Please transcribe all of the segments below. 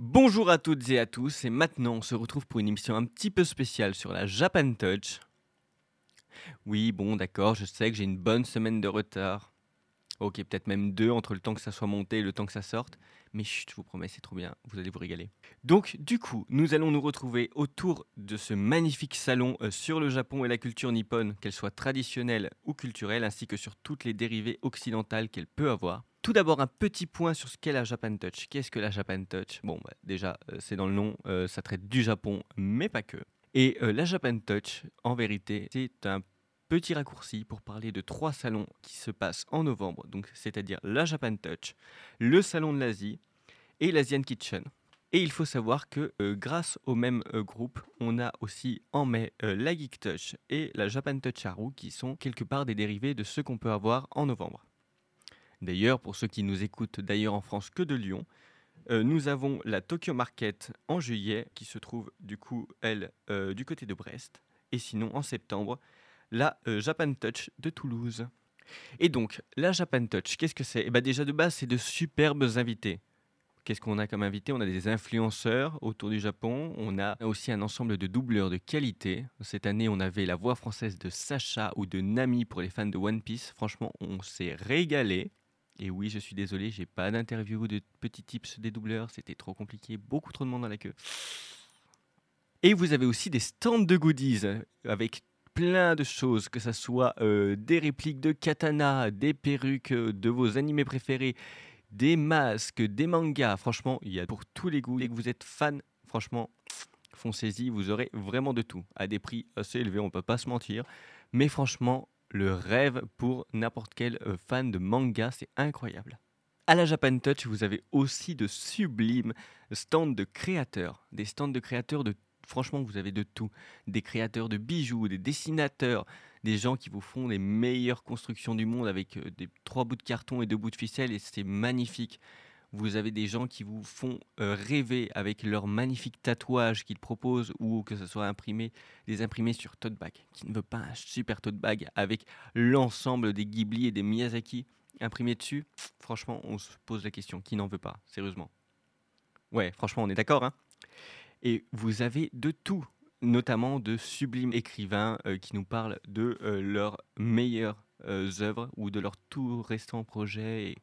Bonjour à toutes et à tous, et maintenant on se retrouve pour une émission un petit peu spéciale sur la Japan Touch. Oui, bon, d'accord, je sais que j'ai une bonne semaine de retard. Ok, peut-être même deux entre le temps que ça soit monté et le temps que ça sorte. Mais chut, je vous promets, c'est trop bien, vous allez vous régaler. Donc, du coup, nous allons nous retrouver autour de ce magnifique salon euh, sur le Japon et la culture nippone, qu'elle soit traditionnelle ou culturelle, ainsi que sur toutes les dérivées occidentales qu'elle peut avoir. Tout d'abord, un petit point sur ce qu'est la Japan Touch. Qu'est-ce que la Japan Touch? Bon, bah, déjà, euh, c'est dans le nom, euh, ça traite du Japon, mais pas que. Et euh, la Japan Touch, en vérité, c'est un petit raccourci pour parler de trois salons qui se passent en novembre, donc c'est-à-dire la Japan Touch, le salon de l'Asie et l'Asian Kitchen. Et il faut savoir que grâce au même groupe, on a aussi en mai la Geek Touch et la Japan Touch Haru qui sont quelque part des dérivés de ceux qu'on peut avoir en novembre. D'ailleurs, pour ceux qui nous écoutent d'ailleurs en France que de Lyon, euh, nous avons la Tokyo Market en juillet qui se trouve du coup, elle, euh, du côté de Brest. Et sinon, en septembre, la euh, Japan Touch de Toulouse. Et donc, la Japan Touch, qu'est-ce que c'est? Eh ben déjà de base, c'est de superbes invités. Qu'est-ce qu'on a comme invité On a des influenceurs autour du Japon. On a aussi un ensemble de doubleurs de qualité. Cette année, on avait la voix française de Sacha ou de Nami pour les fans de One Piece. Franchement, on s'est régalé. Et oui, je suis désolé, j'ai pas d'interview de petits tips des doubleurs. C'était trop compliqué, beaucoup trop de monde dans la queue. Et vous avez aussi des stands de goodies avec plein de choses, que ce soit euh, des répliques de katana, des perruques euh, de vos animés préférés, des masques, des mangas. Franchement, il y a pour tous les goûts. Dès que vous êtes fan, franchement, foncez-y, vous aurez vraiment de tout. À des prix assez élevés, on peut pas se mentir. Mais franchement, le rêve pour n'importe quel euh, fan de manga, c'est incroyable. À la Japan Touch, vous avez aussi de sublimes stands de créateurs. Des stands de créateurs de... Franchement, vous avez de tout. Des créateurs de bijoux, des dessinateurs, des gens qui vous font les meilleures constructions du monde avec euh, des trois bouts de carton et deux bouts de ficelle et c'est magnifique. Vous avez des gens qui vous font euh, rêver avec leurs magnifiques tatouages qu'ils proposent ou que ce soit imprimé, des imprimés sur tote bag. Qui ne veut pas un super tote bag avec l'ensemble des Ghibli et des Miyazaki imprimés dessus Franchement, on se pose la question. Qui n'en veut pas Sérieusement? Ouais, franchement, on est d'accord. Hein et vous avez de tout notamment de sublimes écrivains euh, qui nous parlent de euh, leurs meilleures œuvres ou de leurs tout récents projets. Et,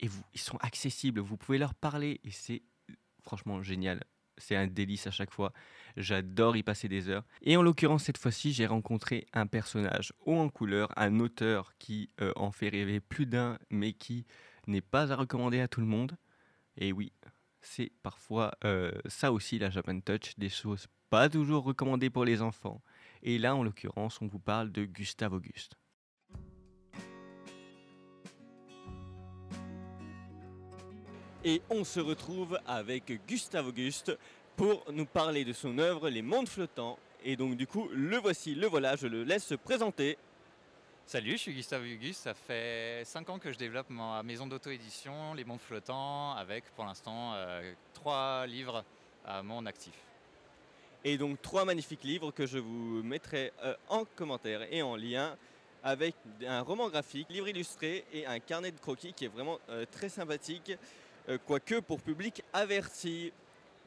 et vous, ils sont accessibles, vous pouvez leur parler et c'est franchement génial. C'est un délice à chaque fois. J'adore y passer des heures. Et en l'occurrence, cette fois-ci, j'ai rencontré un personnage haut en couleur, un auteur qui euh, en fait rêver plus d'un, mais qui n'est pas à recommander à tout le monde. Et oui, c'est parfois euh, ça aussi la Japan Touch, des choses pas toujours recommandées pour les enfants. Et là, en l'occurrence, on vous parle de Gustave Auguste. Et on se retrouve avec Gustave Auguste pour nous parler de son œuvre Les Mondes Flottants. Et donc du coup, le voici, le voilà, je le laisse se présenter. Salut, je suis Gustave Auguste. Ça fait 5 ans que je développe ma maison d'auto-édition, Les Mondes Flottants, avec pour l'instant 3 livres à mon actif. Et donc trois magnifiques livres que je vous mettrai euh, en commentaire et en lien avec un roman graphique, livre illustré et un carnet de croquis qui est vraiment euh, très sympathique, euh, quoique pour public averti.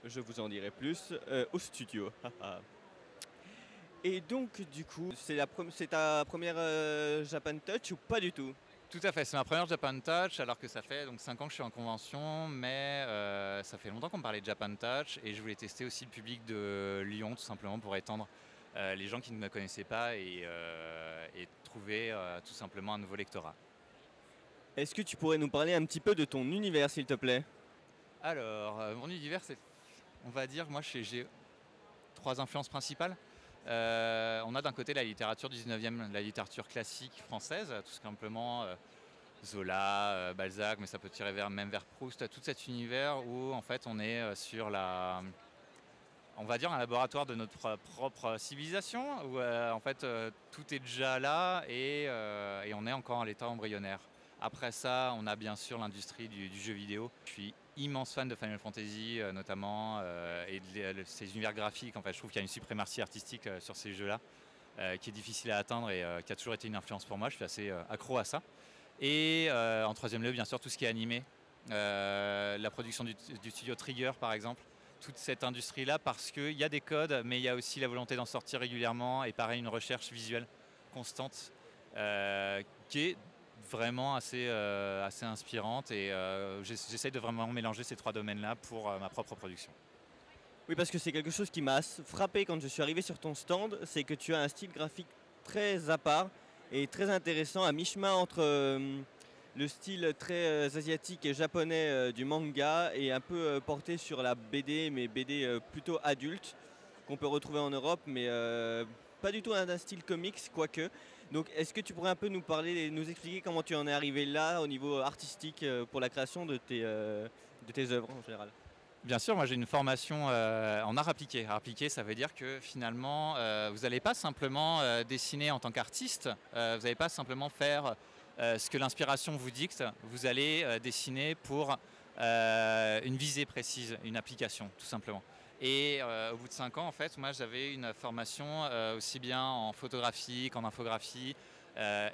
Je vous en dirai plus euh, au studio. et donc du coup, c'est ta première euh, Japan Touch ou pas du tout? Tout à fait, c'est ma première Japan Touch, alors que ça fait donc 5 ans que je suis en convention, mais ça fait longtemps qu'on parlait de Japan Touch et je voulais tester aussi le public de Lyon tout simplement pour étendre les gens qui ne me connaissaient pas et, et trouver tout simplement un nouveau lectorat. Est-ce que tu pourrais nous parler un petit peu de ton univers s'il te plaît? Alors, euh, mon univers, c'est, on va dire, moi j'ai- trois influences principales. Euh, on a d'un côté la littérature du 19e, la littérature classique française, tout simplement euh, Zola, Balzac, mais ça peut tirer vers, même vers Proust, tout cet univers où en fait on est sur la, on va dire un laboratoire de notre propre civilisation, où en fait tout est déjà là et, et on est encore à l'état embryonnaire. Après ça, on a bien sûr l'industrie du, du jeu vidéo. Je suis immense fan de Final Fantasy euh, notamment euh, et de, ces univers graphiques. En fait, je trouve qu'il y a une suprématie artistique euh, sur ces jeux-là qui est difficile à atteindre et qui a toujours été une influence pour moi. Je suis assez accro à ça. Et en troisième lieu, bien sûr, tout ce qui est animé. la production du, studio Trigger par exemple, toute cette industrie-là, parce qu'il y a des codes, mais il y a aussi la volonté d'en sortir régulièrement, et pareil, une recherche visuelle constante qui est vraiment assez, assez inspirante, et j'essaie de vraiment mélanger ces trois domaines-là pour ma propre production. Oui, parce que c'est quelque chose qui m'a frappé quand je suis arrivé sur ton stand, c'est que tu as un style graphique très à part et très intéressant, à mi-chemin entre euh, le style très euh, asiatique et japonais euh, du manga et un peu porté sur la BD, mais BD plutôt adulte, qu'on peut retrouver en Europe, mais pas du tout un, style comics, quoique. Donc, est-ce que tu pourrais un peu nous parler, nous expliquer comment tu en es arrivé là au niveau artistique pour la création de tes, tes œuvres en général? Bien sûr, moi j'ai une formation euh, en art appliqué. Art appliqué, ça veut dire que finalement, euh, vous n'allez pas simplement euh, dessiner en tant qu'artiste, vous n'allez pas simplement faire ce que l'inspiration vous dicte, vous allez dessiner pour une visée précise, une application, tout simplement. Et au bout de cinq ans, en fait, moi j'avais une formation aussi bien en photographie qu'en infographie,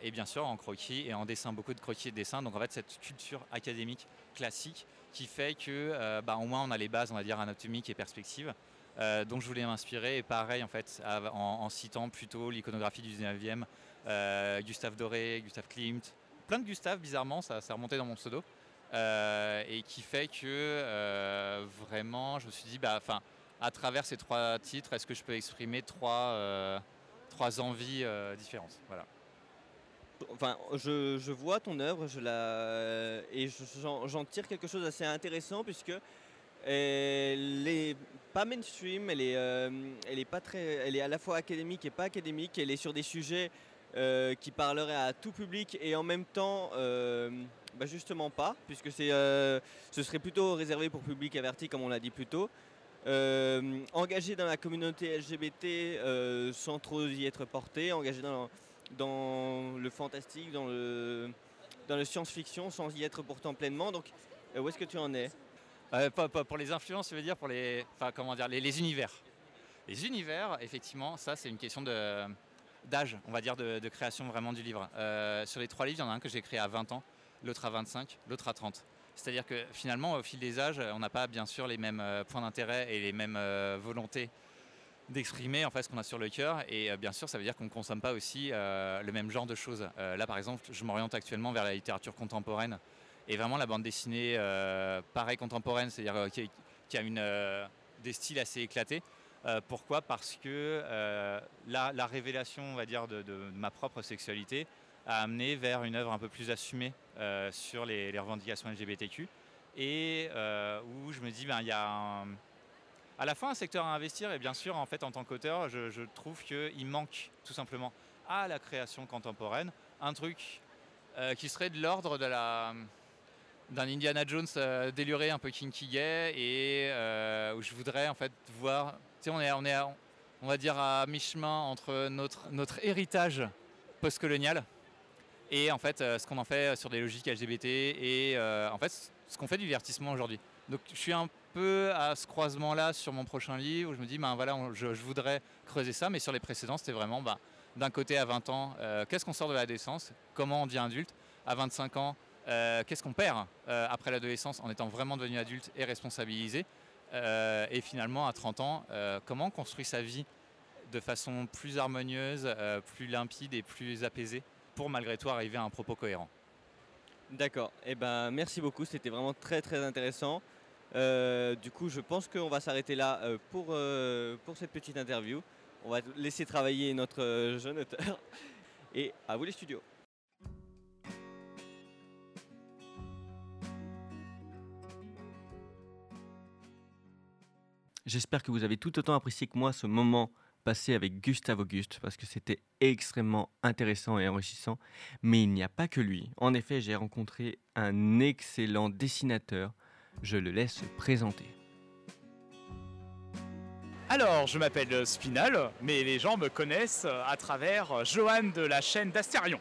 et bien sûr en croquis et en dessin, beaucoup de croquis et de dessin. Donc en fait, cette culture académique classique qui fait que euh, bah, au moins on a les bases, on va dire, anatomiques et perspectives. Euh, dont je voulais m'inspirer. Et pareil, en fait, en, citant plutôt l'iconographie du 19e, euh, Gustave Doré, Gustave Klimt, plein de Gustave, bizarrement, ça, remonté dans mon pseudo. et qui fait que vraiment, je me suis dit, bah, à travers ces trois titres, est-ce que je peux exprimer trois, trois envies différentes? Voilà enfin, je, vois ton œuvre, je la, et j'en tire quelque chose d'assez intéressant puisque elle est pas mainstream, elle est, euh, elle est pas très, elle est à la fois académique et pas académique. Elle est sur des sujets euh, qui parleraient à tout public et en même temps, euh, bah, justement pas, puisque c'est, ce serait plutôt réservé pour public averti, comme on l'a dit plus tôt. Engagé dans la communauté LGBT sans trop y être porté, engagé dans le fantastique, dans le, science-fiction, sans y être pourtant pleinement. Donc, euh, où est-ce que tu en es? Euh, pas, Pour les influences, je veux dire pour les, comment les, univers. Les univers, effectivement, ça c'est une question d'âge, on va dire, de, création vraiment du livre. Euh, sur les trois livres, il y en a un que j'ai créé à 20 ans, l'autre à 25, l'autre à 30. C'est-à-dire que finalement, au fil des âges, on n'a pas bien sûr les mêmes points d'intérêt et les mêmes volontés d'exprimer en fait ce qu'on a sur le cœur et euh, bien sûr ça veut dire qu'on ne consomme pas aussi euh, le même genre de choses. Euh, là par exemple je m'oriente actuellement vers la littérature contemporaine et vraiment la bande dessinée pareil contemporaine, c'est-à-dire qui, a une, des styles assez éclatés. pourquoi? Parce que la, révélation on va dire de, ma propre sexualité a amené vers une œuvre un peu plus assumée sur les, revendications LGBTQ et où je me dis ben il y a à la fois un secteur à investir et bien sûr en fait en tant qu'auteur je, trouve qu'il manque tout simplement à la création contemporaine un truc euh, qui serait de l'ordre de la d'un Indiana Jones euh, déluré un peu kinky gay et euh, où je voudrais en fait voir on est on est on va dire à mi-chemin entre notre notre héritage postcolonial et en fait ce qu'on en fait sur des logiques LGBT et en fait ce qu'on fait du divertissement aujourd'hui. Donc je suis un peu à ce croisement-là sur mon prochain livre où je me dis, ben voilà, je, voudrais creuser ça, mais sur les précédents, c'était vraiment ben, d'un côté à 20 ans, euh, qu'est-ce qu'on sort de l'adolescence, comment on devient adulte, à 25 ans, euh, qu'est-ce qu'on perd euh, après l'adolescence en étant vraiment devenu adulte et responsabilisé, et finalement à 30 ans, comment on construit sa vie de façon plus harmonieuse, plus limpide et plus apaisée? Pour malgré tout arriver à un propos cohérent. D'accord, et eh ben merci beaucoup, c'était vraiment très très intéressant. Euh, du coup, je pense qu'on va s'arrêter là euh, pour, euh, pour cette petite interview. On va laisser travailler notre jeune auteur. Et à vous les studios. J'espère que vous avez tout autant apprécié que moi ce moment passé avec Gustave Auguste parce que c'était extrêmement intéressant et enrichissant. Mais il n'y a pas que lui. En effet, j'ai rencontré un excellent dessinateur je le laisse se présenter. Alors, je m'appelle Spinal, mais les gens me connaissent à travers Johan de la chaîne d'Astérion.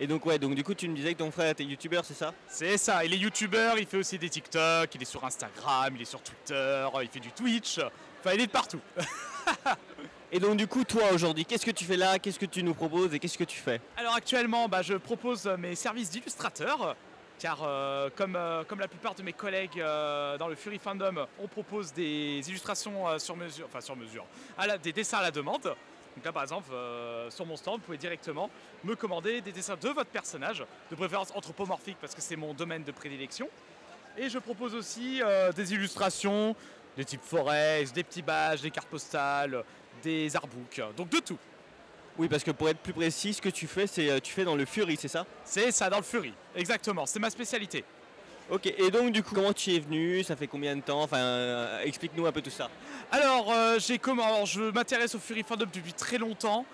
Et donc ouais, donc du coup tu me disais que ton frère était youtubeur, c'est ça? C'est ça, il est youtubeur, il fait aussi des TikTok, il est sur Instagram, il est sur Twitter, il fait du Twitch, enfin il est de partout. et donc du coup toi aujourd'hui, qu'est-ce que tu fais là? Qu'est-ce que tu nous proposes et qu'est-ce que tu fais? Alors actuellement, bah, je propose mes services d'illustrateur car euh, comme, euh, comme la plupart de mes collègues euh, dans le Fury Fandom, on propose des illustrations euh, sur mesure, enfin sur mesure, des dessins à la demande. Donc là par exemple, euh, sur mon stand, vous pouvez directement me commander des dessins de votre personnage, de préférence anthropomorphique parce que c'est mon domaine de prédilection. Et je propose aussi euh, des illustrations, des types forex, des petits badges, des cartes postales, des artbooks, donc de tout. Oui, parce que pour être plus précis, ce que tu fais, c'est euh, tu fais dans le Fury, c'est ça? C'est ça dans le Fury, exactement, c'est ma spécialité. Ok, et donc du coup, comment tu es venu? Ça fait combien de temps? Enfin, euh, explique-nous un peu tout ça. Alors, euh, j'ai comm- alors, je m'intéresse au Fury Fandom depuis très longtemps.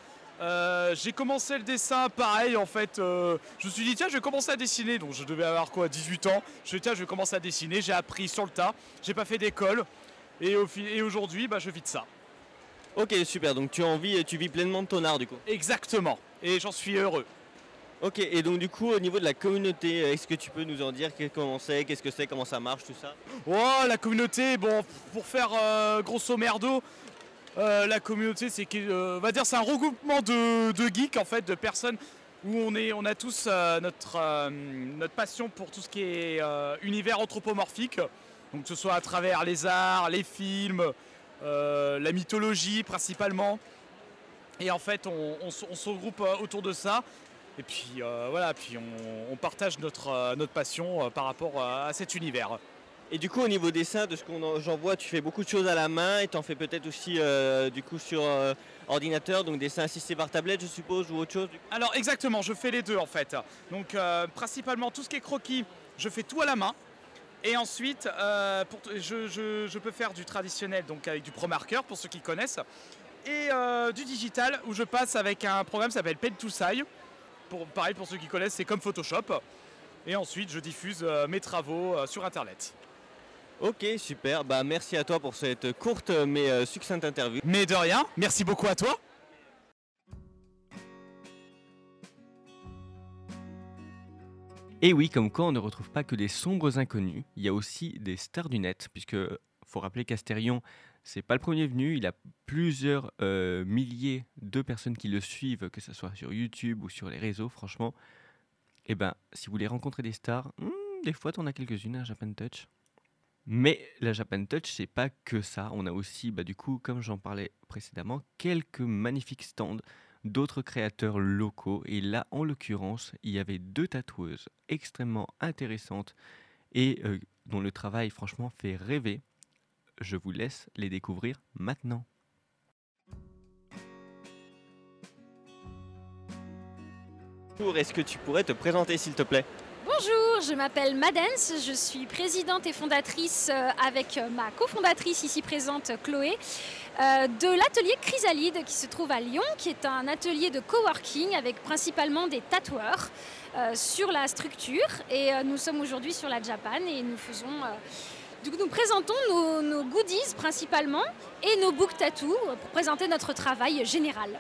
Euh, j'ai commencé le dessin pareil en fait. je me suis dit tiens je vais commencer à dessiner donc je devais avoir quoi? 18 ans. Je me suis dit tiens je vais commencer à dessiner. J'ai appris sur le tas. J'ai pas fait d'école et, au et aujourd'hui bah, je vis de ça. Ok, super, donc tu, as envie, tu vis pleinement de ton art du coup. Exactement et j'en suis heureux. Ok, et donc du coup, au niveau de la communauté, est-ce que tu peux nous en dire comment c'est, qu'est-ce que c'est, comment ça marche, tout ça? Oh, la communauté, bon, pour faire euh, grosso merdo, euh, la communauté, c'est euh, va dire, c'est un regroupement de, de geeks en fait, de personnes où on est, on a tous euh, notre notre passion pour tout ce qui est univers anthropomorphique, donc que ce soit à travers les arts, les films, euh, la mythologie principalement. Et en fait, on, on se- on se regroupe euh, autour de ça. Et puis euh, voilà, puis on, on partage notre, notre passion par rapport à cet univers. Et du coup, au niveau dessin, de ce qu'on en- j'en vois, tu fais beaucoup de choses à la main et tu en fais peut-être aussi euh, du coup sur euh, ordinateur, donc dessin assisté par tablette, je suppose, ou autre chose du coup Alors exactement, je fais les deux en fait. Donc euh, principalement tout ce qui est croquis, je fais tout à la main. Et ensuite, euh, pour je, je- je peux faire du traditionnel, donc avec du Pro Marker pour ceux qui connaissent, et euh, du digital où je passe avec un programme qui s'appelle Pen to Sai. Pour, pareil pour ceux qui connaissent, c'est comme Photoshop. Et ensuite, je diffuse euh, mes travaux sur Internet. Ok, super, bah merci à toi pour cette courte mais succincte interview. Mais de rien, merci beaucoup à toi. Et oui, comme quoi on ne retrouve pas que des sombres inconnus, il y a aussi des stars du net, puisque faut rappeler qu'Astérion, c'est pas le premier venu, il a plusieurs euh, milliers de personnes qui le suivent, que ce soit sur YouTube ou sur les réseaux, franchement. Et ben, si vous voulez rencontrer des stars, hmm, des fois t'en as quelques-unes à Japan Touch. Mais la Japan Touch, c'est pas que ça. On a aussi, bah, du coup, comme j'en parlais précédemment, quelques magnifiques stands d'autres créateurs locaux. Et là, en l'occurrence, il y avait deux tatoueuses extrêmement intéressantes et euh, dont le travail, franchement, fait rêver. Je vous laisse les découvrir maintenant. Est-ce que tu pourrais te présenter s'il te plaît? Bonjour, je m'appelle Madens, je suis présidente et fondatrice euh, avec euh, ma cofondatrice ici présente Chloé euh, de l'atelier Chrysalide qui se trouve à Lyon, qui est un atelier de coworking avec principalement des tatoueurs sur la structure et nous sommes aujourd'hui sur la Japan et nous faisons coup, nous présentons nos, goodies principalement et nos book tattoos pour présenter notre travail général.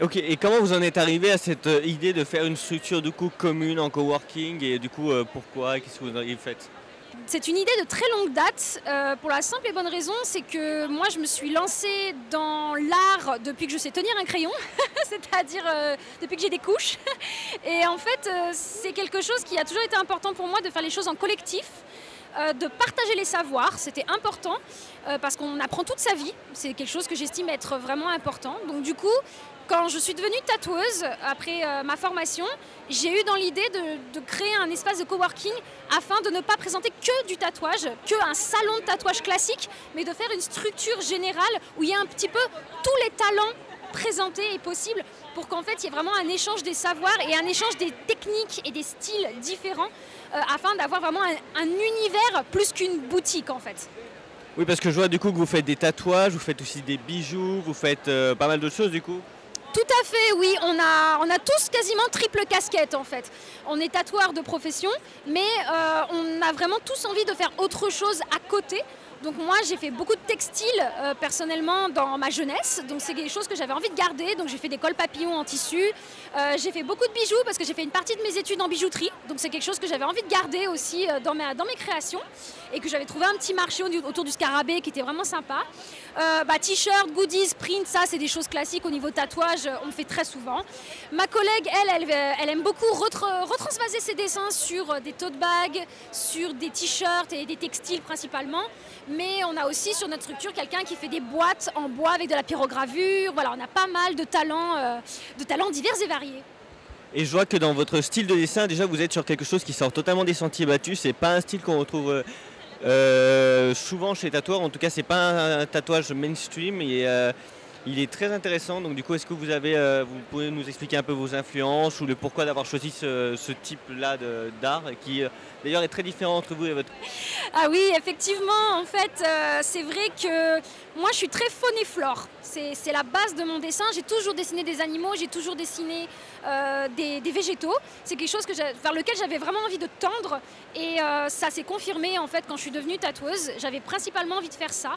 Ok, et comment vous en êtes arrivé à cette euh, idée de faire une structure du coup commune en coworking et du coup euh, pourquoi? Qu'est-ce que vous avez fait? C'est une idée de très longue date euh, pour la simple et bonne raison, c'est que moi je me suis lancée dans l'art depuis que je sais tenir un crayon, c'est-à-dire depuis que j'ai des couches. Et en fait, c'est quelque chose qui a toujours été important pour moi de faire les choses en collectif. de partager les savoirs, c'était important parce qu'on apprend toute sa vie, c'est quelque chose que j'estime être vraiment important. Donc du coup, quand je suis devenue tatoueuse après euh, ma formation, j'ai eu dans l'idée de, créer un espace de coworking afin de ne pas présenter que du tatouage, que un salon de tatouage classique, mais de faire une structure générale où il y a un petit peu tous les talents présentés et possibles pour qu'en fait il y ait vraiment un échange des savoirs et un échange des techniques et des styles différents euh, afin d'avoir vraiment un, un univers plus qu'une boutique en fait. Oui, parce que je vois du coup que vous faites des tatouages, vous faites aussi des bijoux, vous faites euh, pas mal d'autres choses du coup. Tout à fait, oui. On a, tous quasiment triple casquette en fait. On est tatoueur de profession, mais euh, on a vraiment tous envie de faire autre chose à côté. Donc moi j'ai fait beaucoup de textiles euh, personnellement dans ma jeunesse, donc c'est des choses que j'avais envie de garder, donc j'ai fait des cols papillons en tissu, euh, j'ai fait beaucoup de bijoux parce que j'ai fait une partie de mes études en bijouterie, donc c'est quelque chose que j'avais envie de garder aussi euh, dans, dans mes créations et que j'avais trouvé un petit marché autour du scarabée qui était vraiment sympa. bah, T-shirt, goodies, print, ça c'est des choses classiques au niveau tatouage, on le fait très souvent. Ma collègue, elle, elle, aime beaucoup retransvaser ses dessins sur des tote bags, sur des t-shirts et des textiles principalement mais on a aussi sur notre structure quelqu'un qui fait des boîtes en bois avec de la pyrogravure. Voilà, on a pas mal de talents, euh, de talents divers et variés. Et je vois que dans votre style de dessin, déjà vous êtes sur quelque chose qui sort totalement des sentiers battus. C'est pas un style qu'on retrouve euh, euh, souvent chez les tatoueurs. En tout cas, c'est pas un, tatouage mainstream. Et, il est très intéressant. Donc du coup, est-ce que vous avez, vous pouvez nous expliquer un peu vos influences ou le pourquoi d'avoir choisi ce, type-là d'art qui d'ailleurs est très différent entre vous et votre... Ah oui, effectivement, en fait, euh, c'est vrai que moi je suis très faune et flore. C'est la base de mon dessin. J'ai toujours dessiné des animaux, j'ai toujours dessiné euh, des, végétaux. C'est quelque chose que vers lequel j'avais vraiment envie de tendre. Et euh, ça s'est confirmé en fait quand je suis devenue tatoueuse. J'avais principalement envie de faire ça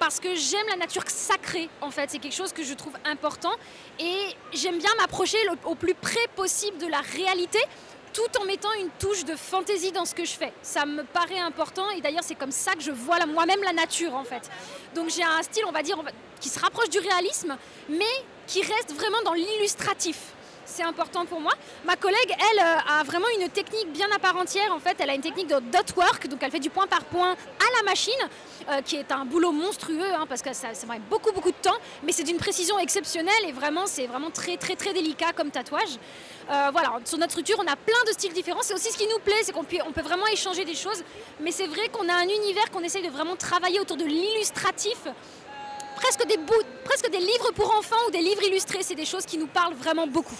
parce que j'aime la nature sacrée en fait. C'est quelque chose que je trouve important et j'aime bien m'approcher au plus près possible de la réalité tout en mettant une touche de fantaisie dans ce que je fais. Ça me paraît important et d'ailleurs c'est comme ça que je vois moi-même la nature en fait. Donc j'ai un style on va dire qui se rapproche du réalisme mais qui reste vraiment dans l'illustratif. C'est important pour moi. Ma collègue, elle, euh, a vraiment une technique bien à part entière. En fait, elle a une technique de dot work, donc elle fait du point par point à la machine, euh, qui est un boulot monstrueux, hein, parce que ça, ça beaucoup, beaucoup de temps, mais c'est d'une précision exceptionnelle et vraiment, c'est vraiment très, très, très délicat comme tatouage. Euh, voilà, sur notre structure, on a plein de styles différents. C'est aussi ce qui nous plaît, c'est qu'on peut, on peut vraiment échanger des choses. Mais c'est vrai qu'on a un univers qu'on essaye de vraiment travailler autour de l'illustratif. Presque des, presque des livres pour enfants ou des livres illustrés, c'est des choses qui nous parlent vraiment beaucoup.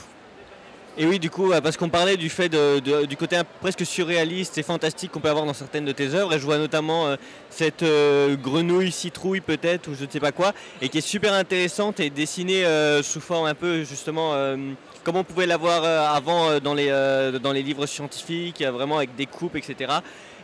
Et oui, du coup, parce qu'on parlait du fait du côté presque surréaliste et fantastique qu'on peut avoir dans certaines de tes œuvres, et je vois notamment euh, cette euh, grenouille citrouille peut-être, ou je ne sais pas quoi, et qui est super intéressante et dessinée sous forme un peu justement comme on pouvait l'avoir euh, avant euh, dans les, euh, dans les livres scientifiques, vraiment avec des coupes, etc.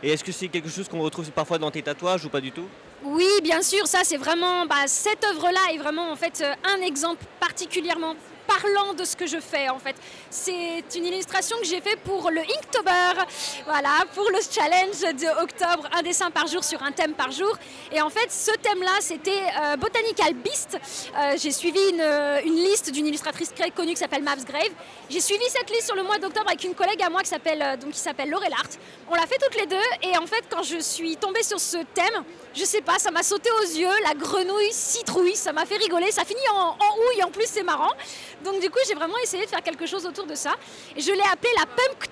Et est-ce que c'est quelque chose qu'on retrouve parfois dans tes tatouages ou pas du tout? Oui, bien sûr, ça c'est vraiment, bah, cette œuvre-là est vraiment en fait un exemple particulièrement parlant de ce que je fais en fait. C'est une illustration que j'ai fait pour le Inktober, voilà, pour le challenge de octobre, un dessin par jour sur un thème par jour. Et en fait, ce thème-là, c'était euh, Botanical Beast. Euh, j'ai suivi une, liste d'une illustratrice très connue qui s'appelle Mavs Grave. J'ai suivi cette liste sur le mois d'octobre avec une collègue à moi qui s'appelle euh, donc qui s'appelle Laurel Art. On l'a fait toutes les deux et en fait, quand je suis tombée sur ce thème, je sais pas, ça m'a sauté aux yeux, la grenouille citrouille, ça m'a fait rigoler, ça finit en, en houille en plus, c'est marrant. Donc du coup, j'ai vraiment essayé de faire quelque chose autour de ça. Je l'ai appelé la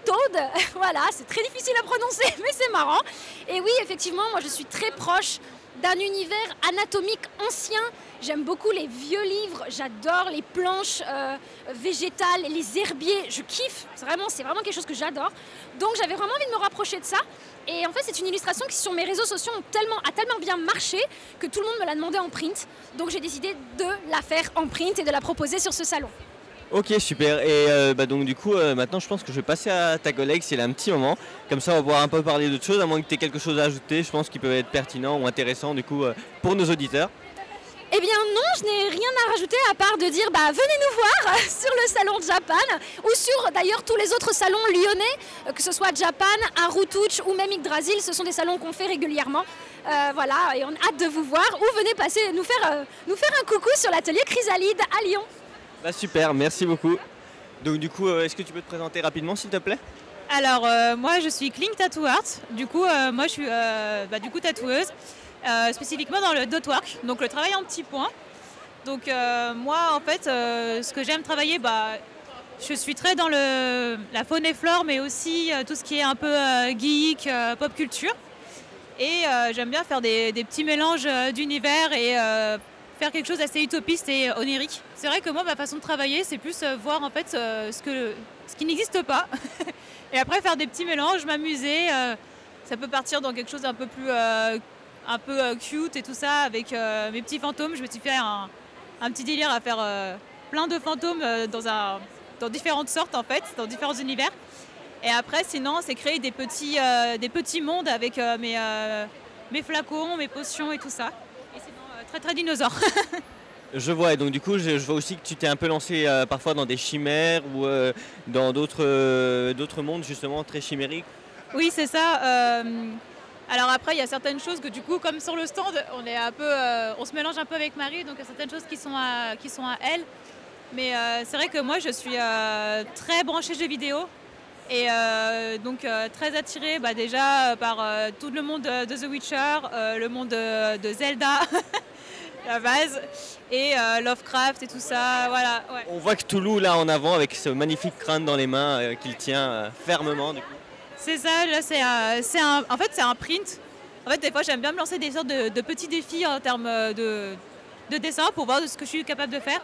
Toad. voilà, c'est très difficile à prononcer, mais c'est marrant. Et oui, effectivement, moi je suis très proche d'un univers anatomique ancien. J'aime beaucoup les vieux livres, j'adore les planches euh, végétales, les herbiers, je kiffe. Vraiment, c'est vraiment quelque chose que j'adore. Donc j'avais vraiment envie de me rapprocher de ça. Et en fait, c'est une illustration qui sur mes réseaux sociaux a tellement bien marché que tout le monde me l'a demandé en print. Donc j'ai décidé de la faire en print et de la proposer sur ce salon. Ok super et euh, bah, donc du coup euh, maintenant je pense que je vais passer à ta collègue si elle a un petit moment comme ça on va pouvoir un peu parler d'autres choses à moins que tu aies quelque chose à ajouter je pense qui peut être pertinent ou intéressant du coup euh, pour nos auditeurs. Eh bien non, je n'ai rien à rajouter à part de dire bah venez nous voir sur le salon Japan ou sur d'ailleurs tous les autres salons lyonnais, que ce soit Japan, Arutouch ou même Yggdrasil, ce sont des salons qu'on fait régulièrement. voilà, et on a hâte de vous voir ou venez passer nous faire, nous faire un coucou sur l'atelier Chrysalide à Lyon. Bah super, merci beaucoup. Donc du coup, euh, est-ce que tu peux te présenter rapidement s'il te plaît? Alors euh, moi je suis Kling Tattoo Art. Du coup, euh, moi je suis bah, du coup tatoueuse, spécifiquement dans le dot work, donc le travail en petits points. Donc moi en fait, ce que j'aime travailler, bah, je suis très dans le, la faune et flore, mais aussi tout ce qui est un peu geek, pop culture. Et j'aime bien faire des, des petits mélanges d'univers et faire quelque chose d'assez utopiste et onirique. C'est vrai que moi, ma façon de travailler, c'est plus euh, voir en fait euh, ce, qui n'existe pas. et après, faire des petits mélanges, m'amuser. Euh, ça peut partir dans quelque chose d'un peu plus un peu cute et tout ça, avec mes petits fantômes. Je me suis fait un, petit délire à faire plein de fantômes dans, dans différentes sortes, en fait, dans différents univers. Et après, sinon, c'est créer des petits, des petits mondes avec mes mes flacons, mes potions et tout ça. Très très dinosaure. Je vois, et donc du coup, je, je vois aussi que tu t'es un peu lancé euh, parfois dans des chimères ou euh, dans d'autres euh, d'autres mondes justement très chimériques. Oui, c'est ça. alors après, il y a certaines choses que du coup, comme sur le stand, on est un peu, on se mélange un peu avec Marie, donc il y a certaines choses qui sont à, qui sont à elle. Mais c'est vrai que moi, je suis très branchée jeux vidéo et euh, donc euh, très attirée bah, déjà euh, par tout le monde de, The Witcher, le monde de, de Zelda, la base, et euh, Lovecraft et tout ça. Voilà. ouais. On voit que Toulouse là en avant avec ce magnifique crâne dans les mains euh, qu'il tient euh, fermement. Du coup. C'est ça, là, c'est un, en fait, c'est un print. En fait, des fois, j'aime bien me lancer des sortes de, de petits défis en termes de, de dessin pour voir de ce que je suis capable de faire.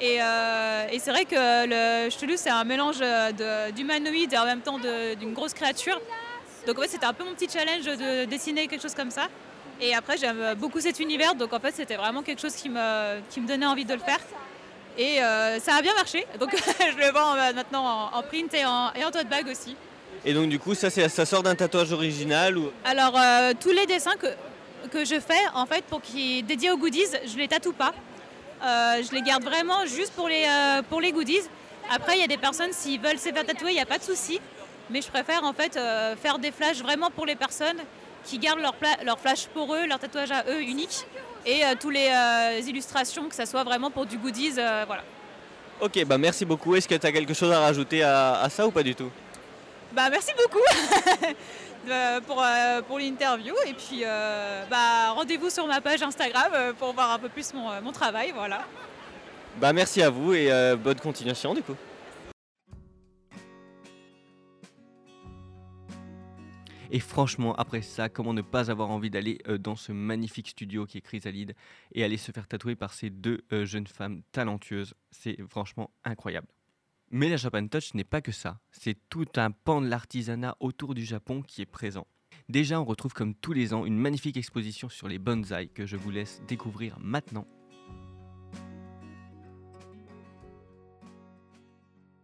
Et, et c'est vrai que le Cthulhu, c'est un mélange de- d'humanoïde et en même temps d'une grosse créature. Donc, en fait, c'était un peu mon petit challenge de dessiner quelque chose comme ça. Et après, j'aime beaucoup cet univers, donc en fait, c'était vraiment quelque chose qui me, qui me donnait envie de le faire. Et euh, ça a bien marché, donc je le vends euh, maintenant en, en print et en, et en tote bag aussi. Et donc du coup, ça, ça sort d'un tatouage original ou? Alors, euh, tous les dessins que, que je fais, en fait, pour qu'ils dédiés aux goodies, je les tatoue pas. Euh, je les garde vraiment juste pour les, euh, pour les goodies. Après, il y a des personnes, s'ils veulent se faire tatouer, il n'y a pas de souci. Mais je préfère, en fait, faire des flashs vraiment pour les personnes qui gardent leur, flash pour eux, leur tatouage à eux unique. Et euh, tous les euh, illustrations, que ça soit vraiment pour du goodies, euh, voilà. Ok, bah merci beaucoup. Est-ce que tu as quelque chose à rajouter à, à ça ou pas du tout? Bah, merci beaucoup pour, pour l'interview. Et puis, bah, rendez-vous sur ma page Instagram pour voir un peu plus mon, mon travail. Voilà. Bah merci à vous et bonne continuation du coup. Et franchement, après ça, comment ne pas avoir envie d'aller euh, dans ce magnifique studio qui est Chrysalide et aller se faire tatouer par ces deux euh, jeunes femmes talentueuses? C'est franchement incroyable. Mais la Japan Touch n'est pas que ça. C'est tout un pan de l'artisanat autour du Japon qui est présent. Déjà, on retrouve comme tous les ans une magnifique exposition sur les bonsaïs que je vous laisse découvrir maintenant.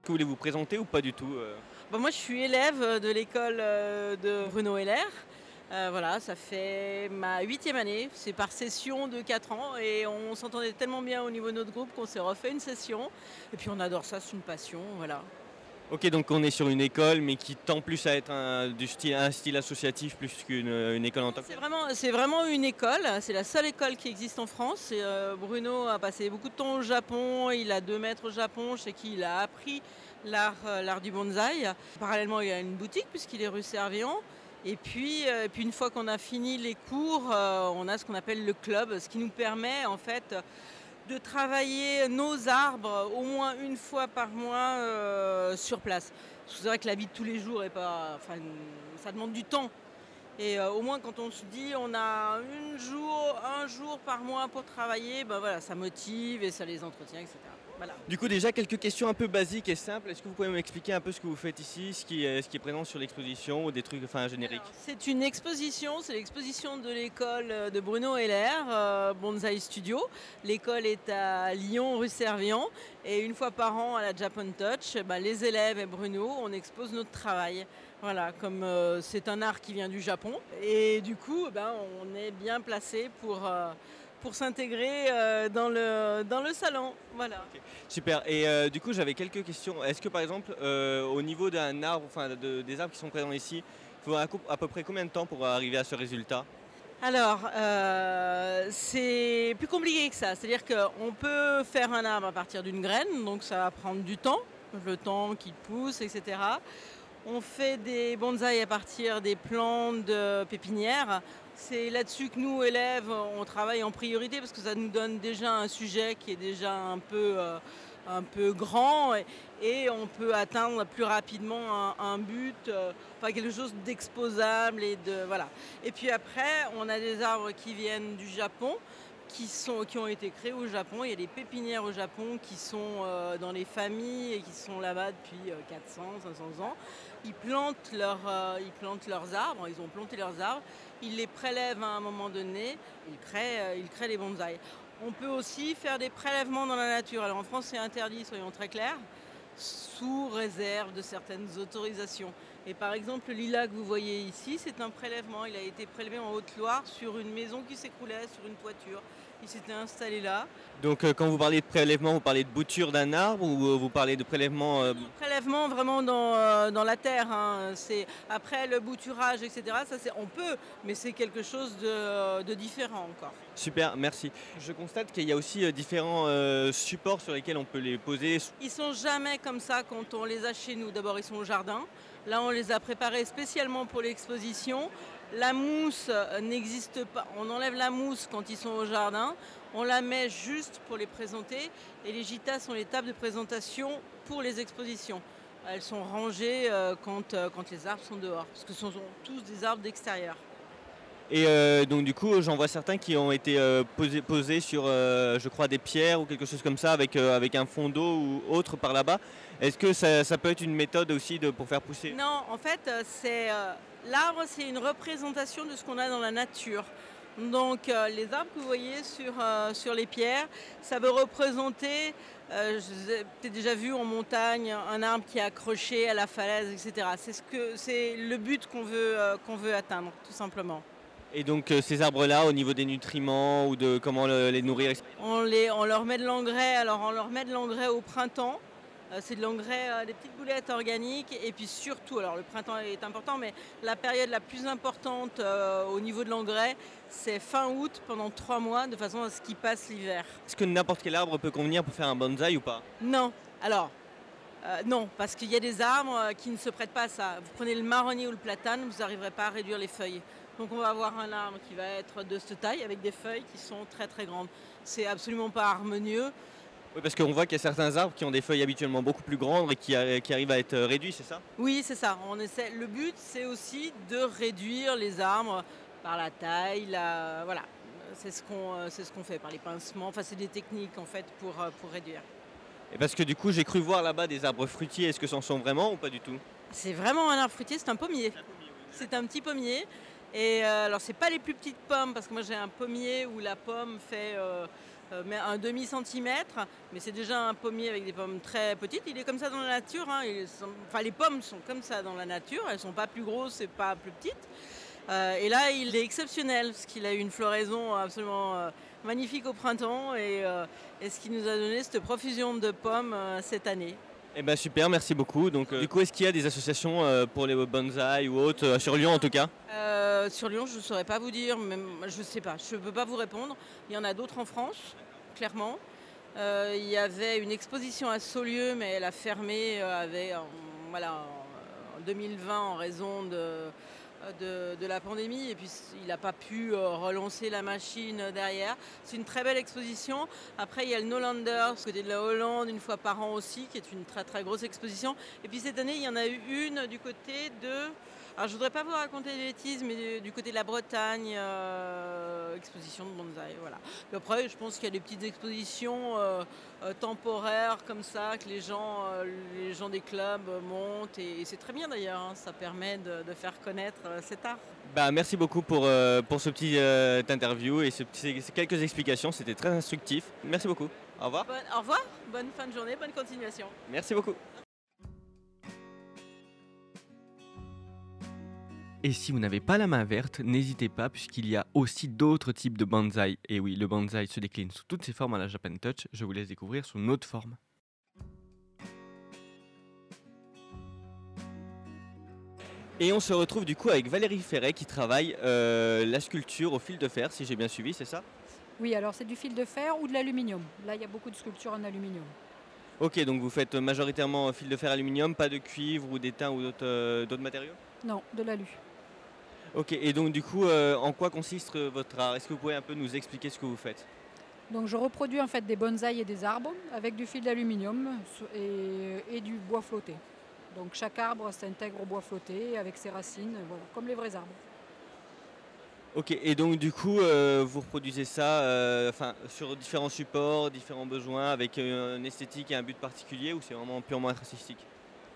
Que voulez-vous présenter ou pas du tout euh Bah, moi, je suis élève euh, de l'école euh, de Bruno Heller. Euh, voilà, ça fait ma huitième année. C'est par session de 4 ans et on s'entendait tellement bien au niveau de notre groupe qu'on s'est refait une session. Et puis on adore ça, c'est une passion. Voilà. Ok, donc on est sur une école mais qui tend plus à être un, du style, un style associatif plus qu'une une école en tant que C'est vraiment, c'est vraiment une école. C'est la seule école qui existe en France. Et, euh, Bruno a passé beaucoup de temps au Japon. Il a deux maîtres au Japon chez qui il a appris l'art, euh, l'art du bonsaï. Parallèlement, il a une boutique puisqu'il est rue Servian. Et puis, euh, une fois qu'on a fini les cours, euh, on a ce qu'on appelle le club, ce qui nous permet en fait de travailler nos arbres au moins une fois par mois sur place. C'est vrai que la vie de tous les jours est pas, ça demande du temps. Et au moins quand on se dit on a un jour par mois pour travailler, ben voilà, ça motive et ça les entretient, etc. Voilà. Du coup, déjà quelques questions un peu basiques et simples. Est-ce que vous pouvez m'expliquer un peu ce que vous faites ici, ce qui est, ce qui est présent sur l'exposition ou des trucs enfin, génériques C'est une exposition, c'est l'exposition de l'école de Bruno Heller, euh, Bonsai Studio. L'école est à Lyon, rue Servian. Et une fois par an, à la Japan Touch, bah, les élèves et Bruno, on expose notre travail. Voilà, comme euh, c'est un art qui vient du Japon. Et du coup, ben, on est bien placé pour, euh, pour s'intégrer euh, dans, le, dans le salon. Voilà. Super. Et euh, du coup, j'avais quelques questions. Est-ce que par exemple, euh, au niveau d'un arbre, enfin de- des arbres qui sont présents ici, il faut à, peu près combien de temps pour arriver à ce résultat? Alors, c'est plus compliqué que ça. C'est-à-dire qu'on peut faire un arbre à partir d'une graine, donc ça va prendre du temps, le temps qu'il pousse, etc. On fait des bonsaïs à partir des plantes de pépinière. C'est là-dessus que nous, élèves, on travaille en priorité parce que ça nous donne déjà un sujet qui est déjà un peu, euh, un peu grand et, on peut atteindre plus rapidement un, but, euh, enfin quelque chose d'exposable et de voilà. Et puis après, on a des arbres qui viennent du Japon, qui, sont, qui ont été créés au Japon. Il y a des pépinières au Japon qui sont euh, dans les familles et qui sont là-bas depuis euh, 400, 500 ans. Ils plantent, ils plantent leurs arbres, ils ont planté leurs arbres, ils les prélèvent à un moment donné, ils créent, euh, ils créent les bonsaïs. On peut aussi faire des prélèvements dans la nature. Alors en France, c'est interdit, soyons très clairs, sous réserve de certaines autorisations. Et par exemple, le que vous voyez ici, c'est un prélèvement. Il a été prélevé en Haute-Loire sur une maison qui s'écroulait, sur une toiture. Il s'était installé là. Donc euh, quand vous parlez de prélèvement, vous parlez de bouture d'un arbre ou euh, vous parlez de prélèvement euh, Prélèvement vraiment dans, dans la terre. hein. C'est après le bouturage, etc. Ça, c'est on peut, mais c'est quelque chose de, de différent encore. Super, merci. Je constate qu'il y a aussi différents supports sur lesquels on peut les poser. Ils sont jamais comme ça quand on les a chez nous. D'abord, ils sont au jardin. Là, on les a préparés spécialement pour l'exposition. La mousse euh, n'existe pas. On enlève la mousse quand ils sont au jardin. On la met juste pour les présenter. Et les gitas sont les tables de présentation pour les expositions. Elles sont rangées euh, quand, euh, quand les arbres sont dehors. Parce que ce sont tous des arbres d'extérieur. Et euh, donc du coup, j'en vois certains qui ont été euh, posés, posés sur, euh, je crois, des pierres ou quelque chose comme ça, avec, avec un fond d'eau ou autre par là-bas. Est-ce que ça, ça peut être une méthode aussi de, pour faire pousser? Non, en fait, c'est l'arbre, c'est une représentation de ce qu'on a dans la nature. Donc, euh, les arbres que vous voyez sur, euh, sur les pierres, ça veut représenter, euh, je vous ai peut-être déjà vu en montagne, un arbre qui est accroché à la falaise, etc. C'est ce que, c'est le but qu'on veut, euh, qu'on veut atteindre, tout simplement. Et donc ces arbres-là, au niveau des nutriments ou de comment le- les nourrir. On, les, on leur met de l'engrais, alors on leur met de l'engrais au printemps. Euh, C'est de l'engrais, euh, des petites boulettes organiques. Et puis surtout, alors le printemps est important, mais la période la plus importante euh, au niveau de l'engrais, c'est fin août pendant trois mois, de façon à ce qu'il passe l'hiver. Est-ce que n'importe quel arbre peut convenir pour faire un bonsaï ou pas? Non, alors, euh, non, parce qu'il y a des arbres qui ne se prêtent pas à ça. Vous prenez le marronnier ou le platane, vous n'arriverez pas à réduire les feuilles. Donc on va avoir un arbre qui va être de cette taille avec des feuilles qui sont très très grandes. C'est absolument pas harmonieux. Oui, parce qu'on voit qu'il y a certains arbres qui ont des feuilles habituellement beaucoup plus grandes et qui, arrivent à être euh, réduits, c'est ça? Oui, c'est ça. On essaie. Le but, c'est aussi de réduire les arbres par la taille, la... voilà. C'est ce qu'on euh, ce qu'on fait par les pincements. Enfin, c'est des techniques en fait pour, euh, pour réduire. Et parce que du coup, j'ai cru voir là-bas des arbres fruitiers. Est-ce que c'en sont vraiment ou pas du tout? C'est vraiment un arbre fruitier, c'est un pommier. C'est un petit pommier. Et euh, alors, c'est pas les plus petites pommes, parce que moi j'ai un pommier où la pomme fait euh, mais un demi centimètre, mais c'est déjà un pommier avec des pommes très petites. Il est comme ça dans la nature. hein. Les pommes sont comme ça dans la nature. Elles sont pas plus grosses et pas plus petites. Euh, et là, il est exceptionnel parce qu'il a eu une floraison absolument euh, magnifique au printemps et, euh, ce qui nous a donné cette profusion de pommes euh, cette année. Eh ben super, merci beaucoup. Donc, euh, du coup, est-ce qu'il y a des associations euh, pour les bonsaïs ou autres, euh, sur Lyon en tout cas? Euh, sur Lyon, je ne saurais pas vous dire, même, je ne sais pas, je ne peux pas vous répondre. Il y en a d'autres en France, clairement. Euh, il y avait une exposition à Saulieu, mais elle a fermé euh, voilà, en 2020 en raison de, de, la pandémie. Et puis il n'a pas pu euh, relancer la machine derrière. C'est une très belle exposition. Après, il y a le Nolanders, côté de la Hollande, une fois par an aussi, qui est une très très grosse exposition. Et puis cette année, il y en a eu une du côté de alors je voudrais pas vous raconter des bêtises, mais du, côté de la Bretagne, euh, exposition de bonsaï, voilà. Après, je pense qu'il y a des petites expositions euh, euh, temporaires comme ça, que les gens, les gens des clubs montent, et, et c'est très bien d'ailleurs, hein, ça permet de, de faire connaître cet art. Bah, merci beaucoup pour, pour ce petit interview et ce petit- ces quelques explications. C'était très instructif. Merci beaucoup. Au revoir. Bonne- au revoir, bonne fin de journée, bonne continuation. Merci beaucoup. Et si vous n'avez pas la main verte, n'hésitez pas puisqu'il y a aussi d'autres types de bonsaï. Et oui, le bonsaï se décline sous toutes ses formes à la Japan Touch. Je vous laisse découvrir sous une autre forme. Et on se retrouve du coup avec Valérie Ferret qui travaille euh, la sculpture au fil de fer, si j'ai bien suivi, c'est ça? Oui, alors c'est du fil de fer ou de l'aluminium. Là, il y a beaucoup de sculptures en aluminium. Ok, donc vous faites majoritairement fil de fer aluminium, pas de cuivre ou d'étain ou d'autres euh, d'autres matériaux? Non, de l'alu. Ok, et donc du coup, euh, en quoi consiste euh, votre art? Est-ce que vous pouvez un peu nous expliquer ce que vous faites? Donc je reproduis en fait des bonsaïs et des arbres avec du fil d'aluminium et, et du bois flotté. Donc chaque arbre s'intègre au bois flotté avec ses racines, voilà, comme les vrais arbres. Ok, et donc du coup, euh, vous reproduisez ça euh, sur différents supports, différents besoins, avec une esthétique et un but particulier, ou c'est vraiment purement artistique?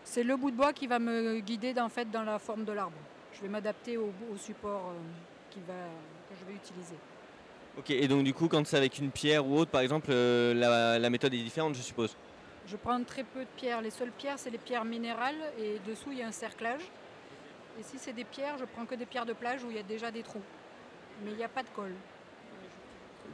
C'est le bout de bois qui va me guider en fait, dans la forme de l'arbre. Je vais m'adapter au, au support euh, qui va, que je vais utiliser. Ok, et donc du coup, quand c'est avec une pierre ou autre, par exemple, euh, la, la méthode est différente, je suppose Je prends très peu de pierres. Les seules pierres, c'est les pierres minérales et dessous, il y a un cerclage. Et si c'est des pierres, je prends que des pierres de plage où il y a déjà des trous. Mais il n'y a pas de colle.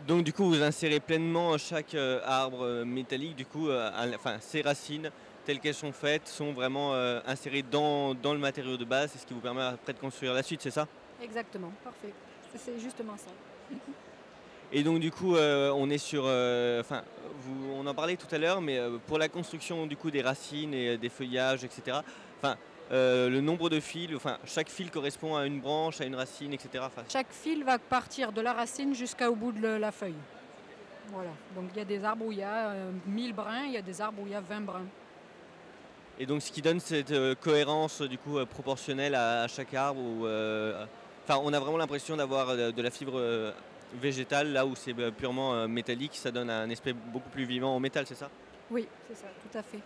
Donc du coup, vous insérez pleinement chaque euh, arbre métallique, du coup, euh, enfin, ses racines telles qu'elles sont faites sont vraiment euh, insérées dans, dans le matériau de base, c'est ce qui vous permet après de construire la suite, c'est ça? Exactement, parfait. C'est- justement ça. Et donc du coup, euh, on est sur, euh, enfin, vous- on en parlait tout à l'heure, mais pour la construction du coup des racines et des feuillages, etc. Enfin, euh, le nombre de fils, enfin, chaque fil correspond à une branche, à une racine, etc. Enfin, Chaque fil va partir de la racine jusqu'au bout de la feuille. Voilà. Donc il y a des arbres où il y a euh, 1000 brins, il y a des arbres où il y a 20 brins. Et donc ce qui donne cette euh, cohérence du coup euh, proportionnelle à, à chaque arbre. où, euh, Enfin, on a vraiment l'impression d'avoir de la fibre végétale là où c'est euh, purement métallique. Ça donne un aspect beaucoup plus vivant au métal, c'est ça? Oui, c'est ça, tout à fait.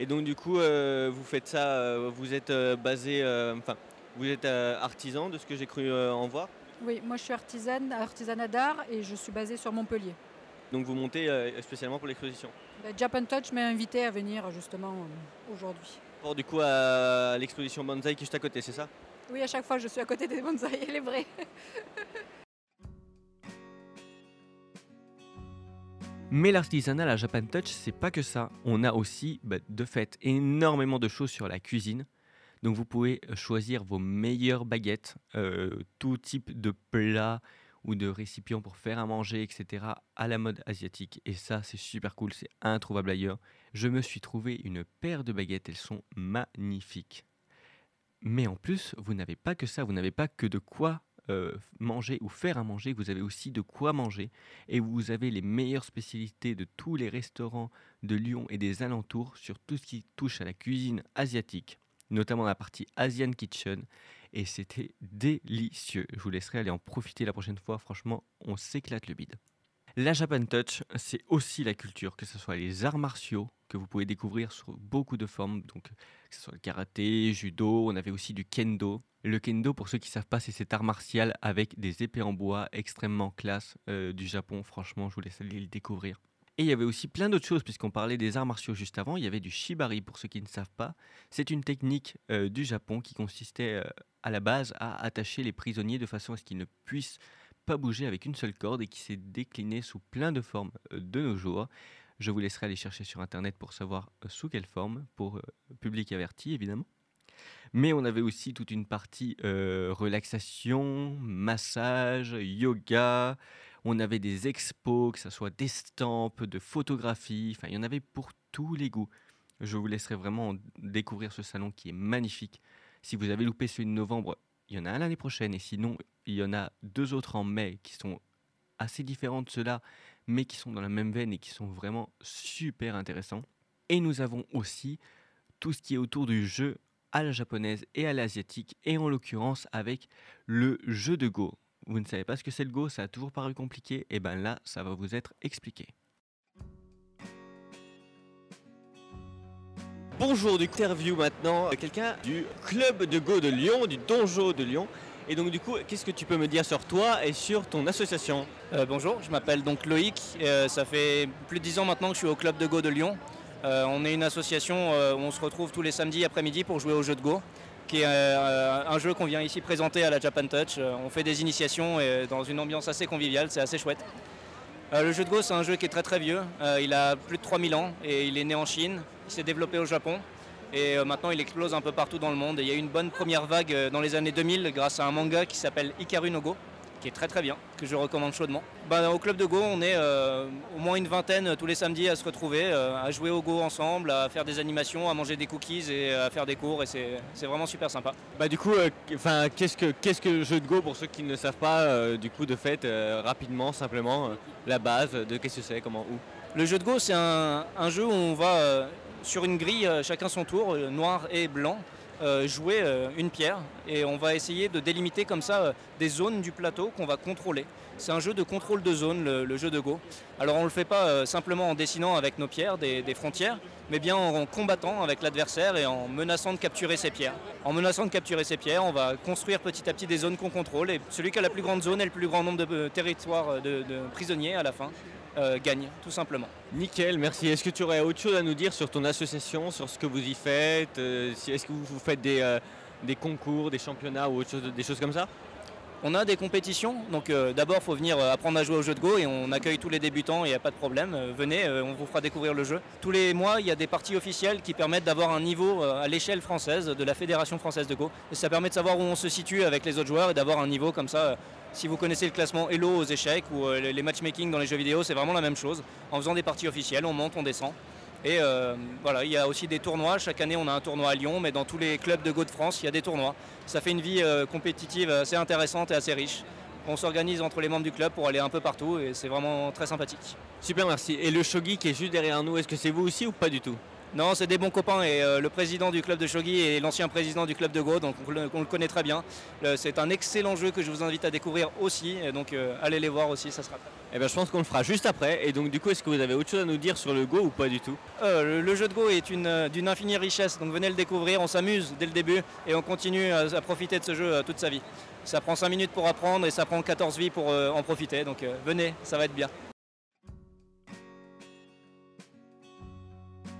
Et donc du coup, vous faites ça. vous êtes basé, enfin, vous êtes artisan de ce que j'ai cru en voir? Oui, moi je suis artisane, artisanat d'art et je suis basée sur Montpellier. Donc vous montez euh, spécialement pour l'exposition? Ben, Japan Touch m'a invité à venir justement euh, aujourd'hui. Pour du coup à l'exposition Banzai qui est juste à côté, c'est ça? Oui, à chaque fois je suis à côté des bonsaïs, elle est vraie. Mais l'artisanat, la Japan Touch, c'est pas que ça. On a aussi, bah, de fait, énormément de choses sur la cuisine. Donc vous pouvez euh, choisir vos meilleures baguettes, euh, tout type de plats ou de récipients pour faire à manger, etc. à la mode asiatique. Et ça, c'est super cool, c'est introuvable ailleurs. Je me suis trouvé une paire de baguettes, elles sont magnifiques. Mais en plus, vous n'avez pas que ça, vous n'avez pas que de quoi euh, manger ou faire à manger, vous avez aussi de quoi manger et vous avez les meilleures spécialités de tous les restaurants de Lyon et des alentours sur tout ce qui touche à la cuisine asiatique, notamment la partie Asian Kitchen. Et c'était délicieux. Je vous laisserai aller en profiter la prochaine fois. Franchement, on s'éclate le bide. La Japan Touch, c'est aussi la culture, que ce soit les arts martiaux que vous pouvez découvrir sur beaucoup de formes, donc que ce soit le karaté, judo, on avait aussi du kendo. Le kendo, pour ceux qui ne savent pas, c'est cet art martial avec des épées en bois extrêmement classe euh, du Japon. Franchement, je vous laisse aller le découvrir. Et il y avait aussi plein d'autres choses, puisqu'on parlait des arts martiaux juste avant. Il y avait du shibari, pour ceux qui ne savent pas. C'est une technique euh, du Japon qui consistait euh, à la base à attacher les prisonniers de façon à ce qu'ils ne puissent pas bouger avec une seule corde et qui s'est déclinée sous plein de formes euh, de nos jours. Je vous laisserai aller chercher sur internet pour savoir sous quelle forme, pour public averti évidemment. Mais on avait aussi toute une partie relaxation, massage, yoga. On avait des expos, que ce soit d'estampes, de photographies. Enfin, il y en avait pour tous les goûts. Je vous laisserai vraiment découvrir ce salon qui est magnifique. Si vous avez loupé celui de novembre, il y en a un l'année prochaine. Et sinon, il y en a deux autres en mai qui sont assez différents de ceux-là, mais qui sont dans la même veine et qui sont vraiment super intéressants. Et nous avons aussi tout ce qui est autour du jeu à la japonaise et à l'asiatique, et en l'occurrence avec le jeu de Go. Vous ne savez pas ce que c'est le Go, ça a toujours paru compliqué, et ben là, ça va vous être expliqué. Bonjour, du interview maintenant euh, quelqu'un du club de Go de Lyon, du Donjo de Lyon. Et donc du coup, qu'est-ce que tu peux me dire sur toi et sur ton association Euh, bonjour, je m'appelle donc Loïc. euh, ça fait plus de 10 ans maintenant que je suis au club de Go de Lyon. Euh, on est une association euh, où on se retrouve tous les samedis après-midi pour jouer au jeu de Go, qui est euh, un jeu qu'on vient ici présenter à la Japan Touch. Euh, on fait des initiations et dans une ambiance assez conviviale, c'est assez chouette. Euh, le jeu de Go, c'est un jeu qui est très très vieux. Il a plus de 3000 ans et il est né en Chine. Il s'est développé au Japon. Et maintenant, il explose un peu partout dans le monde. Il y a eu une bonne première vague dans les années 2000 grâce à un manga qui s'appelle Ikaru no Go, qui est très très bien, que je recommande chaudement. Bah, au club de Go, on est euh, au moins une vingtaine euh, tous les samedis à se retrouver, euh, à jouer au Go ensemble, à faire des animations, à manger des cookies et à faire des cours. Et c'est vraiment super sympa. Bah du coup, euh, qu'est-ce que qu'est-ce que le jeu de Go pour ceux qui ne savent pas du coup de fait rapidement simplement la base de qu'est-ce que c'est, comment, où? Le jeu de Go, c'est un, un jeu où on va sur une grille, chacun son tour, noir et blanc, jouer euh, une pierre et on va essayer de délimiter comme ça euh, des zones du plateau qu'on va contrôler. C'est un jeu de contrôle de zone, le, jeu de Go. Alors on ne le fait pas euh, simplement en dessinant avec nos pierres des, frontières, mais bien en, combattant avec l'adversaire et en menaçant de capturer ses pierres. En menaçant de capturer ses pierres, on va construire petit à petit des zones qu'on contrôle et celui qui a la plus grande zone et le plus grand nombre de euh, territoires euh, de prisonniers à la fin euh, gagne, tout simplement. Nickel, merci. Est-ce que tu aurais autre chose à nous dire sur ton association, sur ce que vous y faites euh, Est-ce que vous, faites des, euh, des concours, des championnats ou autre chose- des choses comme ça? On a des compétitions, donc euh, d'abord il faut venir euh, apprendre à jouer au jeu de Go et on accueille tous les débutants, il n'y a pas de problème. Euh, venez, on vous fera découvrir le jeu. Tous les mois, il y a des parties officielles qui permettent d'avoir un niveau à l'échelle française de la Fédération française de Go. Et ça permet de savoir où on se situe avec les autres joueurs et d'avoir un niveau comme ça. Si vous connaissez le classement Elo aux échecs ou euh, les les matchmaking dans les jeux vidéo, c'est vraiment la même chose. En faisant des parties officielles, on monte, on descend. Et euh, voilà, il y a aussi des tournois. Chaque année, on a un tournoi à Lyon, mais dans tous les clubs de Go de France, il y a des tournois. Ça fait une vie euh, compétitive assez intéressante et assez riche. On s'organise entre les membres du club pour aller un peu partout et c'est vraiment très sympathique. Super, merci. Et le shogi qui est juste derrière nous, est-ce que c'est vous aussi ou pas du tout? Non, c'est des bons copains et euh, le président du club de shogi est l'ancien président du club de Go, donc on le, on le connaît très bien. C'est un excellent jeu que je vous invite à découvrir aussi, et donc euh, allez les voir aussi, ça sera Eh bien, je pense qu'on le fera juste après. Et donc, du coup, est-ce que vous avez autre chose à nous dire sur le Go ou pas du tout? Euh, le, le jeu de Go est une, d'une infinie richesse, donc venez le découvrir, on s'amuse dès le début et on continue à, à profiter de ce jeu toute sa vie. Ça prend 5 minutes pour apprendre et ça prend 14 vies pour en profiter, donc venez, ça va être bien.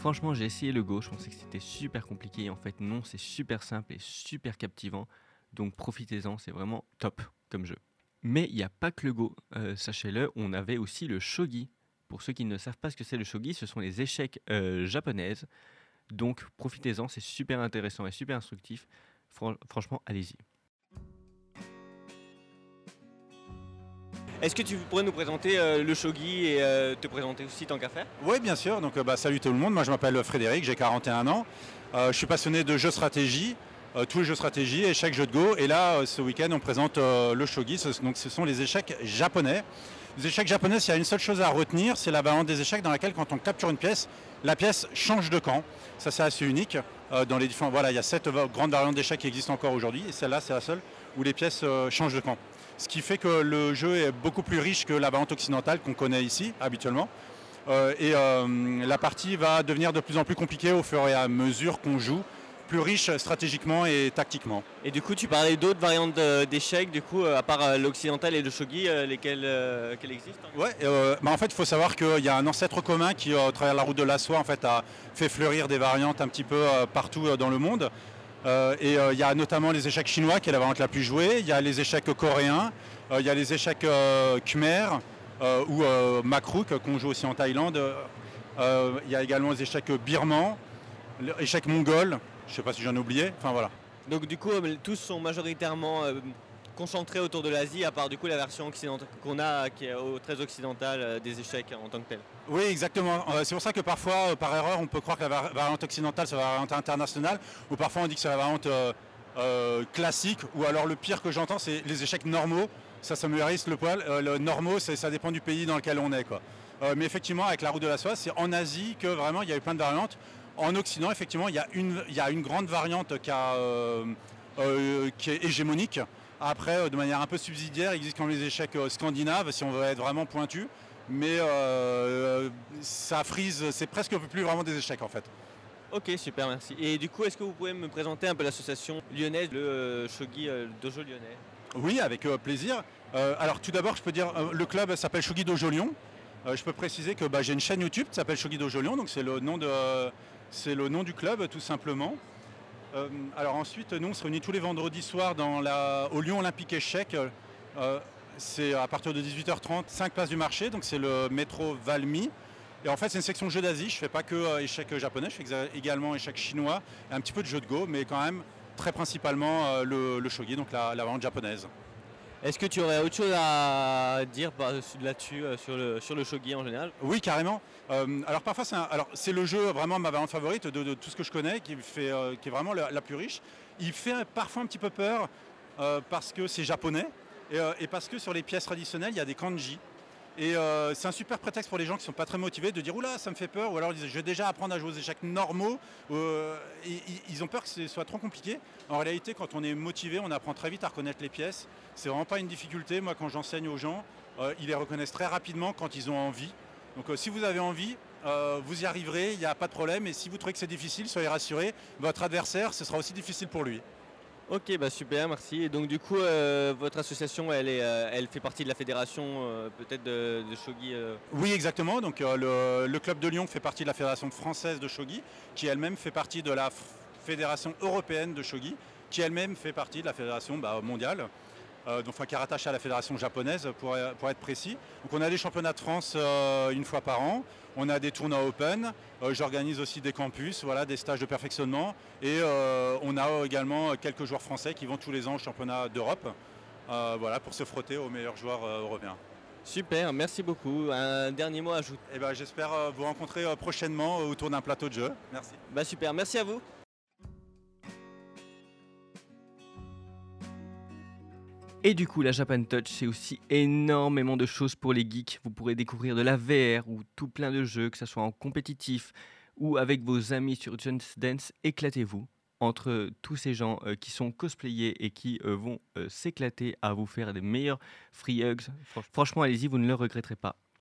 Franchement, j'ai essayé le Go, je pensais que c'était super compliqué. En fait, non, c'est super simple et super captivant. Donc profitez-en, c'est vraiment top comme jeu. Mais il n'y a pas que le Go, euh, sachez-le, on avait aussi le Shogi. Pour ceux qui ne savent pas ce que c'est le Shogi, ce sont les échecs euh, japonaises. Donc profitez-en, c'est super intéressant et super instructif. Fran- franchement, allez-y. Est-ce que tu pourrais nous présenter euh, le shogi et euh, te présenter aussi tant qu'à faire? Oui, bien sûr. Donc, euh, bah, salut tout le monde. Moi, je m'appelle Frédéric, j'ai 41 ans. Je suis passionné de jeux stratégie, tous les jeux stratégie et chaque jeu de Go. Et là, ce week-end, on présente le shogi. Donc, ce sont les échecs japonais. Les échecs japonais, il y a une seule chose à retenir, c'est la variante des échecs dans laquelle, quand on capture une pièce, la pièce change de camp. Ça, c'est assez unique. Dans les différents, voilà, il y a sept grandes variantes d'échecs qui existent encore aujourd'hui, et celle-là, c'est la seule où les pièces changent de camp. Ce qui fait que le jeu est beaucoup plus riche que la variante occidentale qu'on connaît ici habituellement. Euh, et euh, la partie va devenir de plus en plus compliquée au fur et à mesure qu'on joue, plus riche stratégiquement et tactiquement. Et du coup, tu parlais d'autres variantes euh, d'échecs, du coup, à part l'occidental et le shogi, lesquelles, euh, existent Ouais, euh, bah en fait, il faut savoir qu'il y a un ancêtre commun qui, au travers de la route de la soie, en fait, a fait fleurir des variantes un petit peu partout dans le monde. Euh, et euh, il y a notamment les échecs chinois, qui est la variante la plus jouée. Il y a les échecs coréens. euh, il y a les échecs euh, khmer euh, ou euh, makrouk, qu'on joue aussi en Thaïlande. Euh, il y a également les échecs birmans, l'échec mongol. Je ne sais pas si j'en ai oublié. Enfin voilà. Donc, du coup, euh, tous sont majoritairement concentrés autour de l'Asie, à part du coup la version qu'on a, qui est très occidentale euh, des échecs en tant que tel. Oui, exactement. Euh, c'est pour ça que parfois, euh, par erreur, on peut croire que la var- variante occidentale, c'est la variante internationale, ou parfois on dit que c'est la variante classique, ou alors le pire que j'entends, c'est les échecs normaux. Ça, ça me hérisse le poil. Le normaux, ça dépend du pays dans lequel on est. Quoi. Mais effectivement, avec la route de la soie, c'est en Asie que vraiment il y a eu plein de variantes. En Occident, effectivement, il y a une, grande variante qui est hégémonique. Après, euh, de manière un peu subsidiaire, il existe quand même les échecs euh, scandinaves, si on veut être vraiment pointu. Mais euh, ça frise, c'est presque plus vraiment des échecs en fait. Ok, super, merci. Et du coup, est-ce que vous pouvez me présenter un peu l'association lyonnaise, le shogi dojo lyonnais? Oui, avec plaisir. Alors tout d'abord, je peux dire, le club s'appelle Shogi Dojo Lyon. Je peux préciser que bah, j'ai une chaîne YouTube qui s'appelle Shogi Dojo Lyon, donc c'est le nom de, c'est le nom du club tout simplement. Euh, alors ensuite, nous on se réunit tous les vendredis soirs dans la, au Lyon Olympique Échec. Euh, c'est à partir de 18h30, 5 places du marché, donc c'est le métro Valmy. Et en fait, c'est une section jeux d'Asie. Je fais pas que euh, échecs japonais, je fais également échecs chinois, et un petit peu de jeux de Go, mais quand même très principalement le, le shogi, donc la, la variante japonaise. Est-ce que tu aurais autre chose à dire par- là-dessus, sur, le, sur le shogi en général? Oui, carrément. Euh, alors parfois, c'est le jeu vraiment ma variante favorite de, tout ce que je connais, qui, euh, est vraiment la, plus riche. Il fait parfois un petit peu peur euh, parce que c'est japonais et, parce que sur les pièces traditionnelles, il y a des kanji. Et c'est un super prétexte pour les gens qui ne sont pas très motivés de dire oula ça me fait peur ou alors ils je vais déjà apprendre à jouer aux échecs normaux. Ils ont peur que ce soit trop compliqué. En réalité quand on est motivé on apprend très vite à reconnaître les pièces. C'est vraiment pas une difficulté. Moi quand j'enseigne aux gens ils les reconnaissent très rapidement quand ils ont envie. Donc euh, si vous avez envie euh, vous y arriverez, il n'y a pas de problème. Et si vous trouvez que c'est difficile, soyez rassurés, votre adversaire, ce sera aussi difficile pour lui. Ok, bah super, merci. Et donc du coup, euh, votre association, elle, est, euh, elle fait partie de la fédération euh, peut-être de, de shogi Oui, exactement. Donc le, le club de Lyon fait partie de la fédération française de shogi, qui elle-même fait partie de la fédération européenne de shogi, qui elle-même fait partie de la fédération bah, mondiale. Euh, donc, enfin, qui est rattachée à la fédération japonaise pour, pour être précis. Donc on a des championnats de France euh, une fois par an, on a des tournois open, euh, j'organise aussi des campus, voilà, des stages de perfectionnement et on a également quelques joueurs français qui vont tous les ans au championnat d'Europe voilà, pour se frotter aux meilleurs joueurs européens. Super, merci beaucoup. Un dernier mot à ajouter eh ben, J'espère vous rencontrer prochainement autour d'un plateau de jeu. Merci. Bah, super, merci à vous. Et du coup, la Japan Touch, c'est aussi énormément de choses pour les geeks. Vous pourrez découvrir de la VR ou tout plein de jeux, que ce soit en compétitif ou avec vos amis sur Just Dance. Éclatez-vous entre tous ces gens euh, qui sont cosplayés et qui euh, vont euh, s'éclater à vous faire des meilleurs free hugs. Franchement, allez-y, vous ne le regretterez pas.